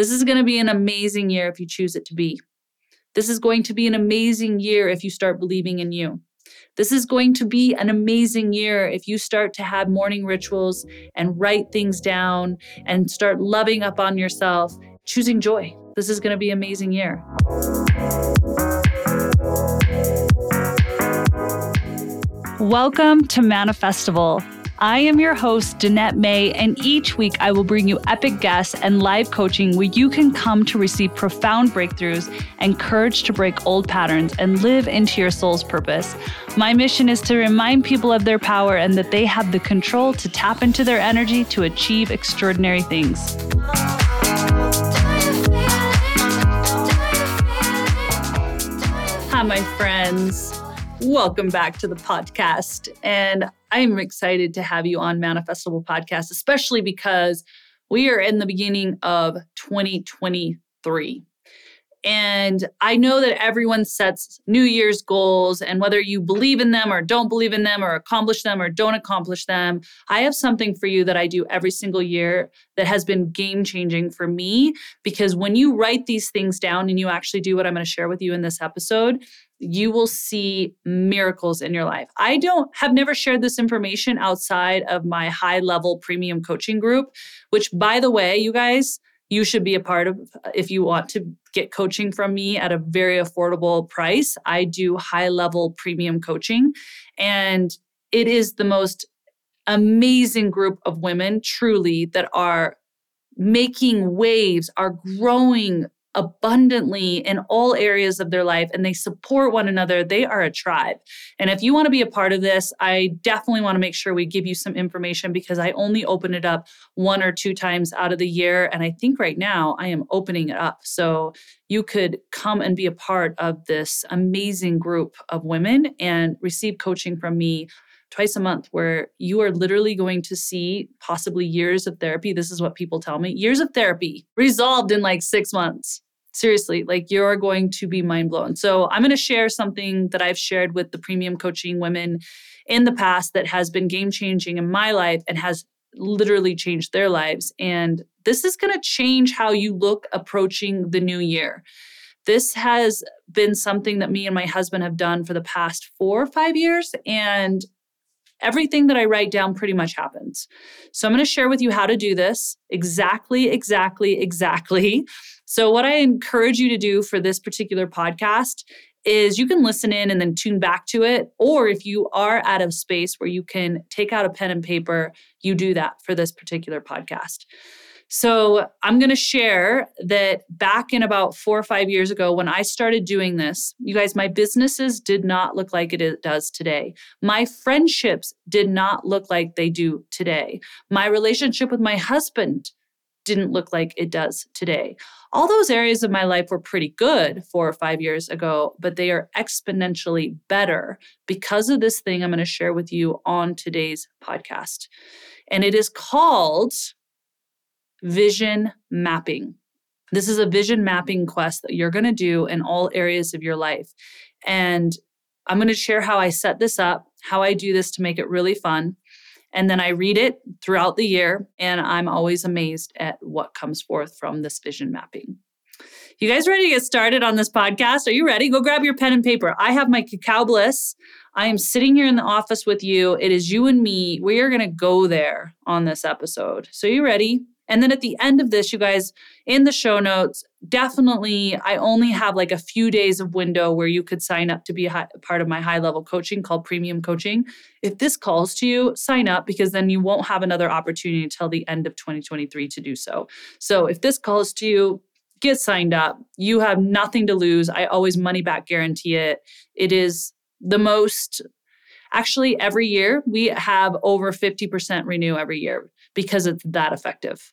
This is going to be an amazing year if you choose it to be. This is going to be an amazing year if you start believing in you. This is going to be an amazing year if you start to have morning rituals and write things down and start loving up on yourself, choosing joy. This is going to be an amazing year. Welcome to Manifestival. I am your host, Danette May, and each week I will bring you epic guests and live coaching where you can come to receive profound breakthroughs and courage to break old patterns and live into your soul's purpose. My mission is to remind people of their power and that they have the control to tap into their energy to achieve extraordinary things. Hi, my friends. Welcome back to the podcast. And I'm excited to have you on Manifestival Podcast, especially because we are in the beginning of 2023. And I know that everyone sets New Year's goals, and whether you believe in them or don't believe in them, or accomplish them or don't accomplish them, I have something for you that I do every single year that has been game changing for me. Because when you write these things down and you actually do what I'm going to share with you in this episode, you will see miracles in your life. I don't have never shared this information outside of my high level premium coaching group, which by the way, you guys, you should be a part of if you want to get coaching from me at a very affordable price. I do high level premium coaching and it is the most amazing group of women truly that are making waves, are growing abundantly in all areas of their life and they support one another, they are a tribe. And if you want to be a part of this, I definitely want to make sure we give you some information because I only open it up one or two times out of the year. And I think right now I am opening it up. So you could come and be a part of this amazing group of women and receive coaching from me twice a month where you are literally going to see possibly years of therapy. This is what people tell me years of therapy resolved in like six months. Seriously, like you're going to be mind blown. So, I'm going to share something that I've shared with the premium coaching women in the past that has been game changing in my life and has literally changed their lives. And this is going to change how you look approaching the new year. This has been something that me and my husband have done for the past four or five years. And Everything that I write down pretty much happens. So I'm going to share with you how to do this exactly, exactly, exactly. So, what I encourage you to do for this particular podcast is you can listen in and then tune back to it. Or if you are out of space where you can take out a pen and paper, you do that for this particular podcast. So I'm going to share that back in about four or five years ago, when I started doing this, you guys, my businesses did not look like it does today. My friendships did not look like they do today. My relationship with my husband didn't look like it does today. All those areas of my life were pretty good four or five years ago, but they are exponentially better because of this thing I'm going to share with you on today's podcast. And it is called vision mapping. This is a vision mapping quest that you're going to do in all areas of your life. And I'm going to share how I set this up, how I do this to make it really fun. And then I read it throughout the year, and I'm always amazed at what comes forth from this vision mapping. You guys ready to get started on this podcast? Are you ready? Go grab your pen and paper. I have my cacao bliss. I am sitting here in the office with you. It is you and me. We are going to go there on this episode. So, you ready? And then at the end of this, you guys, in the show notes, definitely, I only have like a few days of window where you could sign up to be a high, part of my high level coaching called premium coaching. If this calls to you, sign up because then you won't have another opportunity until the end of 2023 to do so. So if this calls to you, get signed up. You have nothing to lose. I always money back guarantee it. It is the most actually every year we have over 50% renew every year because it's that effective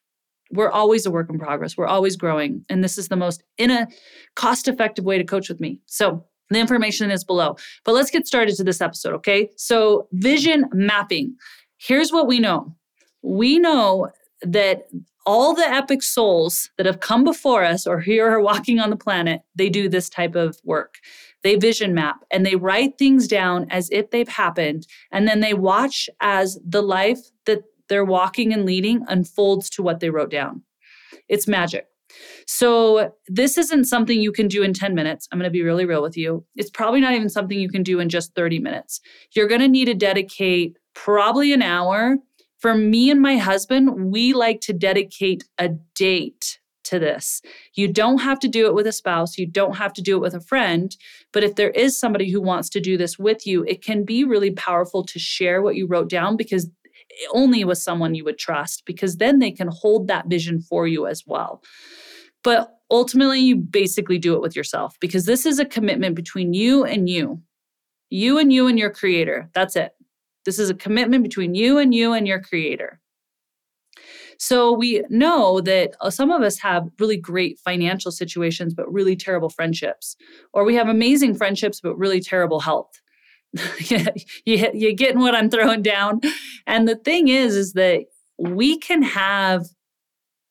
we're always a work in progress. We're always growing. And this is the most in a cost effective way to coach with me. So the information is below. But let's get started to this episode, okay? So, vision mapping. Here's what we know we know that all the epic souls that have come before us or here are walking on the planet, they do this type of work. They vision map and they write things down as if they've happened. And then they watch as the life that their walking and leading unfolds to what they wrote down. It's magic. So, this isn't something you can do in 10 minutes. I'm going to be really real with you. It's probably not even something you can do in just 30 minutes. You're going to need to dedicate probably an hour. For me and my husband, we like to dedicate a date to this. You don't have to do it with a spouse, you don't have to do it with a friend, but if there is somebody who wants to do this with you, it can be really powerful to share what you wrote down because only with someone you would trust because then they can hold that vision for you as well. But ultimately, you basically do it with yourself because this is a commitment between you and you, you and you and your creator. That's it. This is a commitment between you and you and your creator. So we know that uh, some of us have really great financial situations, but really terrible friendships, or we have amazing friendships, but really terrible health. you, you getting what I'm throwing down? And the thing is, is that we can have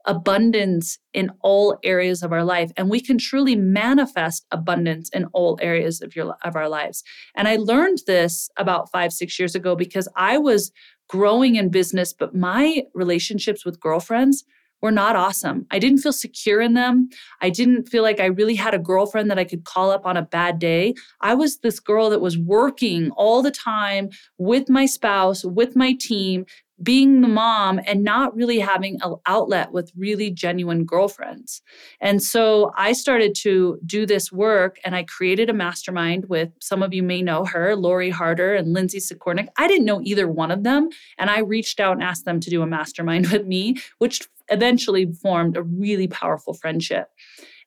abundance in all areas of our life and we can truly manifest abundance in all areas of your of our lives and i learned this about 5 6 years ago because i was growing in business but my relationships with girlfriends were not awesome. I didn't feel secure in them. I didn't feel like I really had a girlfriend that I could call up on a bad day. I was this girl that was working all the time with my spouse, with my team, being the mom and not really having an outlet with really genuine girlfriends. And so I started to do this work and I created a mastermind with some of you may know her, Lori Harder and Lindsay Sikornik. I didn't know either one of them. And I reached out and asked them to do a mastermind with me, which eventually formed a really powerful friendship.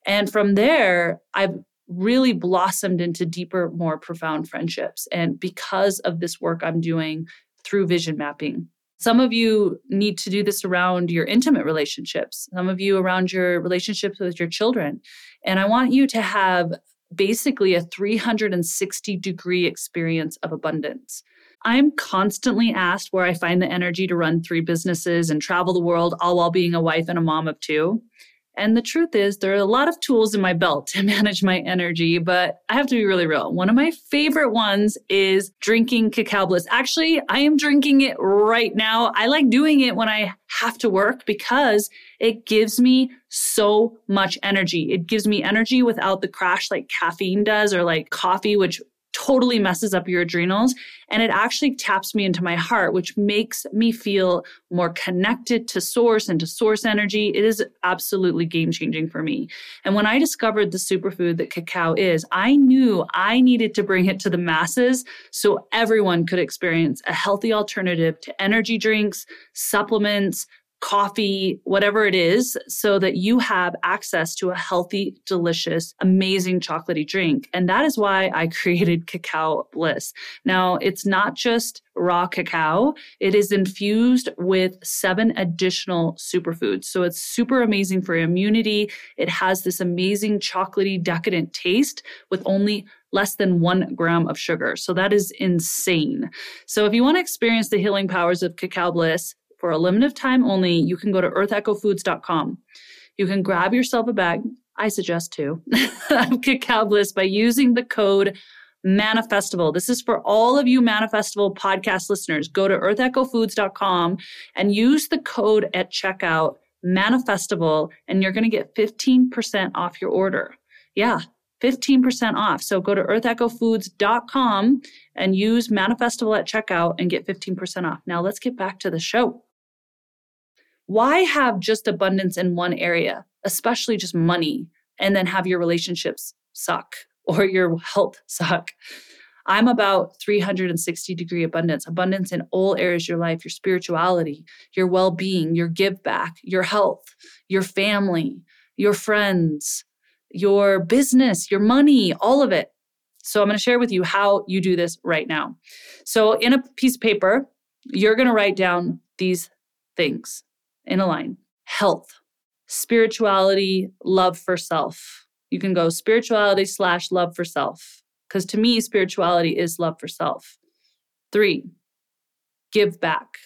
And from there, I've really blossomed into deeper, more profound friendships. And because of this work I'm doing through vision mapping, some of you need to do this around your intimate relationships, some of you around your relationships with your children. And I want you to have basically a 360 degree experience of abundance. I'm constantly asked where I find the energy to run three businesses and travel the world, all while being a wife and a mom of two. And the truth is, there are a lot of tools in my belt to manage my energy, but I have to be really real. One of my favorite ones is drinking cacao bliss. Actually, I am drinking it right now. I like doing it when I have to work because it gives me so much energy. It gives me energy without the crash like caffeine does or like coffee, which totally messes up your adrenals and it actually taps me into my heart which makes me feel more connected to source and to source energy. It is absolutely game changing for me. And when i discovered the superfood that cacao is i knew i needed to bring it to the masses so everyone could experience a healthy alternative to energy drinks supplements coffee, whatever it is, so that you have access to a healthy, delicious, amazing chocolatey drink. And that is why I created Cacao Bliss. Now, it's not just raw cacao, it is infused with seven additional superfoods. So it's super amazing for immunity. It has this amazing chocolatey, decadent taste with only less than one gram of sugar. So that is insane. So if you want to experience the healing powers of cacao bliss, for a limited time only, you can go to earthechofoods.com. You can grab yourself a bag, I suggest two, of Cacao Bliss by using the code Manifestival. This is for all of you Manifestival podcast listeners. Go to earthechofoods.com and use the code at checkout Manifestival, and you're going to get 15% off your order. Yeah, 15% off. So go to earthechofoods.com and use Manifestival at checkout and get 15% off. Now let's get back to the show. Why have just abundance in one area, especially just money, and then have your relationships suck or your health suck? I'm about 360 degree abundance, abundance in all areas of your life, your spirituality, your well being, your give back, your health, your family, your friends, your business, your money, all of it. So I'm going to share with you how you do this right now. So in a piece of paper, you're going to write down these things in a line health, spirituality, love for self. You can go spirituality slash love for self, because to me, spirituality is love for self. Three, give back,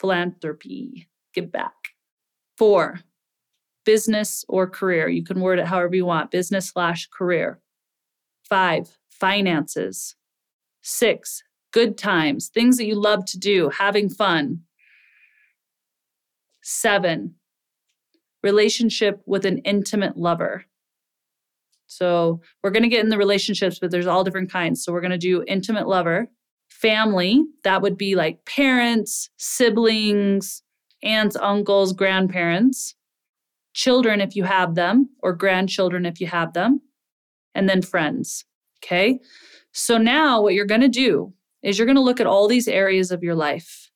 philanthropy, give back. Four, business or career. You can word it however you want business slash career. Five, finances. Six, good times, things that you love to do, having fun. Seven, relationship with an intimate lover. So we're going to get in the relationships, but there's all different kinds. So we're going to do intimate lover, family, that would be like parents, siblings, aunts, uncles, grandparents, children if you have them, or grandchildren if you have them, and then friends. Okay. So now what you're going to do is you're going to look at all these areas of your life.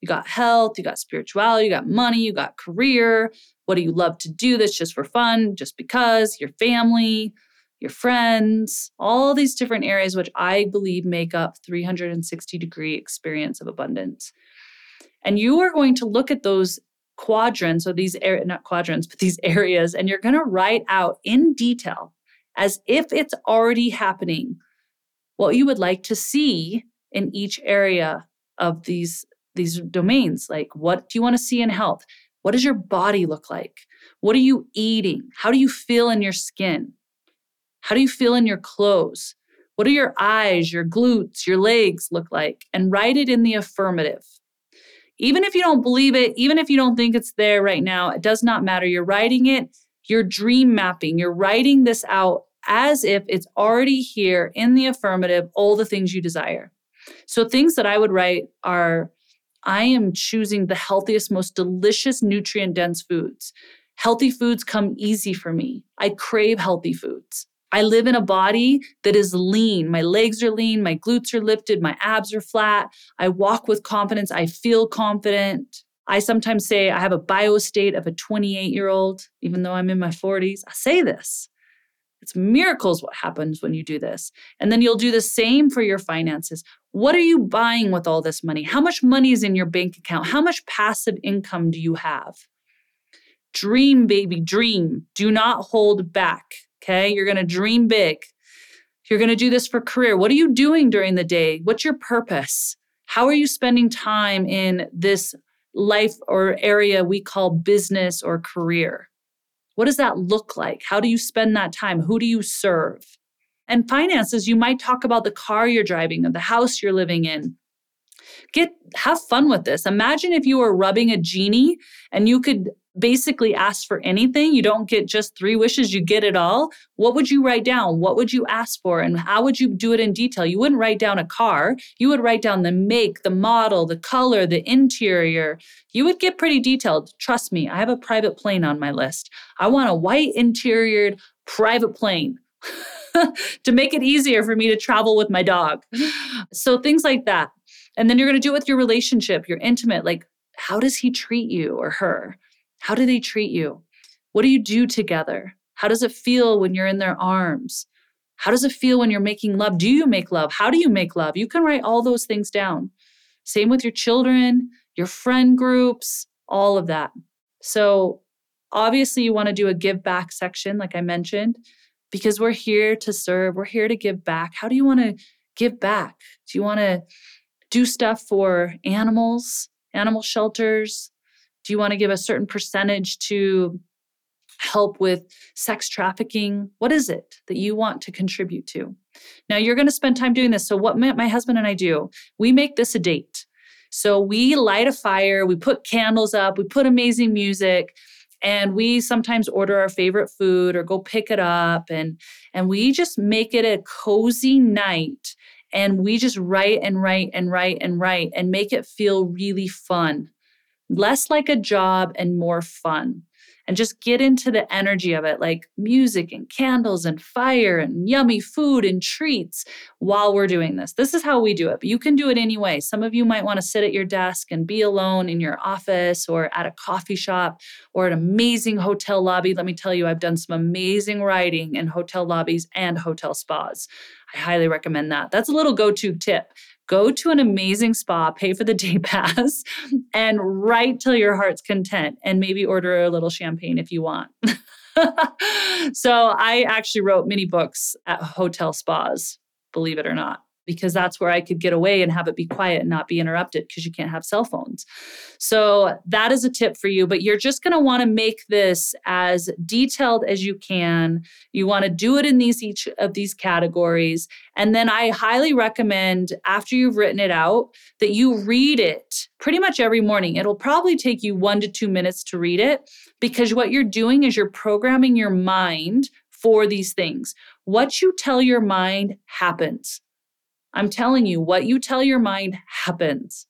You got health, you got spirituality, you got money, you got career. What do you love to do that's just for fun, just because, your family, your friends, all these different areas, which I believe make up 360 degree experience of abundance. And you are going to look at those quadrants or these areas, not quadrants, but these areas, and you're going to write out in detail as if it's already happening what you would like to see in each area of these these domains like what do you want to see in health? What does your body look like? What are you eating? How do you feel in your skin? How do you feel in your clothes? What do your eyes your glutes your legs look like? And write it in the affirmative. Even if you don't believe it even if you don't think it's there right now it does not matter. You're writing it you're dream mapping you're writing this out as if it's already here in the affirmative, all the things you desire. So, things that I would write are I am choosing the healthiest, most delicious, nutrient dense foods. Healthy foods come easy for me. I crave healthy foods. I live in a body that is lean. My legs are lean, my glutes are lifted, my abs are flat. I walk with confidence. I feel confident. I sometimes say I have a bio state of a 28 year old, even though I'm in my 40s. I say this. It's miracles what happens when you do this. And then you'll do the same for your finances. What are you buying with all this money? How much money is in your bank account? How much passive income do you have? Dream, baby, dream. Do not hold back. Okay. You're going to dream big. You're going to do this for career. What are you doing during the day? What's your purpose? How are you spending time in this life or area we call business or career? What does that look like? How do you spend that time? Who do you serve? And finances, you might talk about the car you're driving or the house you're living in. Get have fun with this. Imagine if you were rubbing a genie and you could basically ask for anything. You don't get just three wishes, you get it all. What would you write down? What would you ask for? And how would you do it in detail? You wouldn't write down a car. You would write down the make, the model, the color, the interior. You would get pretty detailed. Trust me, I have a private plane on my list. I want a white interiored private plane. to make it easier for me to travel with my dog. So things like that. And then you're going to do it with your relationship, your intimate, like how does he treat you or her? How do they treat you? What do you do together? How does it feel when you're in their arms? How does it feel when you're making love? Do you make love? How do you make love? You can write all those things down. Same with your children, your friend groups, all of that. So, obviously, you want to do a give back section, like I mentioned, because we're here to serve, we're here to give back. How do you want to give back? Do you want to do stuff for animals, animal shelters, do you want to give a certain percentage to help with sex trafficking? What is it that you want to contribute to? Now, you're going to spend time doing this. So, what my husband and I do, we make this a date. So, we light a fire, we put candles up, we put amazing music and we sometimes order our favorite food or go pick it up and and we just make it a cozy night and we just write and write and write and write and make it feel really fun less like a job and more fun. And just get into the energy of it, like music and candles and fire and yummy food and treats while we're doing this. This is how we do it, but you can do it anyway. Some of you might want to sit at your desk and be alone in your office or at a coffee shop or an amazing hotel lobby. Let me tell you, I've done some amazing writing in hotel lobbies and hotel spas. I highly recommend that. That's a little go to tip go to an amazing spa, pay for the day pass, and write till your heart's content, and maybe order a little champagne if you want. so I actually wrote many books at hotel spas, believe it or not. Because that's where I could get away and have it be quiet and not be interrupted because you can't have cell phones. So that is a tip for you, but you're just going to want to make this as detailed as you can. You want to do it in these each of these categories and then I highly recommend after you've written it out that you read it pretty much every morning. It'll probably take you 1 to 2 minutes to read it because what you're doing is you're programming your mind for these things. What you tell your mind happens. I'm telling you, what you tell your mind happens.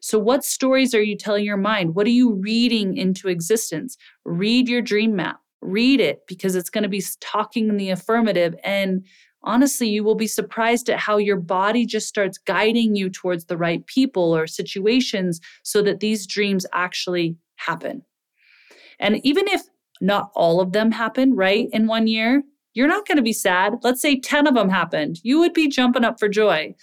So, what stories are you telling your mind? What are you reading into existence? Read your dream map. Read it because it's going to be talking in the affirmative. And honestly, you will be surprised at how your body just starts guiding you towards the right people or situations so that these dreams actually happen. And even if not all of them happen, right, in one year, you're not going to be sad. Let's say 10 of them happened. You would be jumping up for joy.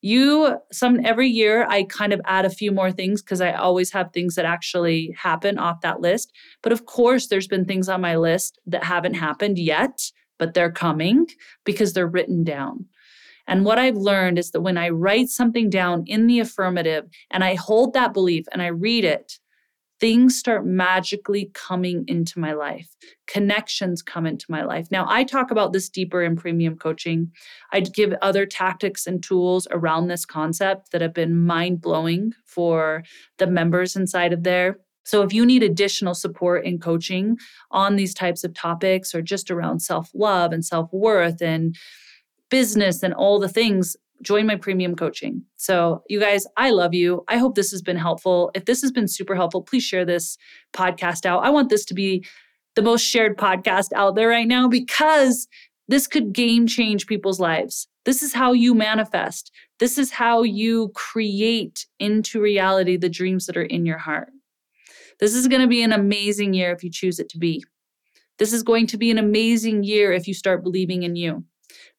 You some every year I kind of add a few more things because I always have things that actually happen off that list. But of course, there's been things on my list that haven't happened yet, but they're coming because they're written down. And what I've learned is that when I write something down in the affirmative and I hold that belief and I read it, things start magically coming into my life. Connections come into my life. Now, I talk about this deeper in premium coaching. I give other tactics and tools around this concept that have been mind blowing for the members inside of there. So, if you need additional support in coaching on these types of topics or just around self love and self worth and business and all the things, join my premium coaching. So, you guys, I love you. I hope this has been helpful. If this has been super helpful, please share this podcast out. I want this to be the most shared podcast out there right now because this could game change people's lives. This is how you manifest. This is how you create into reality the dreams that are in your heart. This is going to be an amazing year if you choose it to be. This is going to be an amazing year if you start believing in you.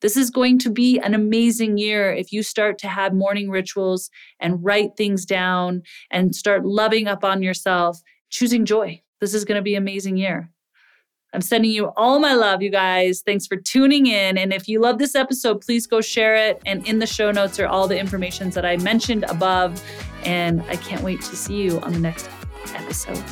This is going to be an amazing year if you start to have morning rituals and write things down and start loving up on yourself, choosing joy. This is going to be an amazing year. I'm sending you all my love, you guys. Thanks for tuning in. And if you love this episode, please go share it. And in the show notes are all the information that I mentioned above. And I can't wait to see you on the next episode.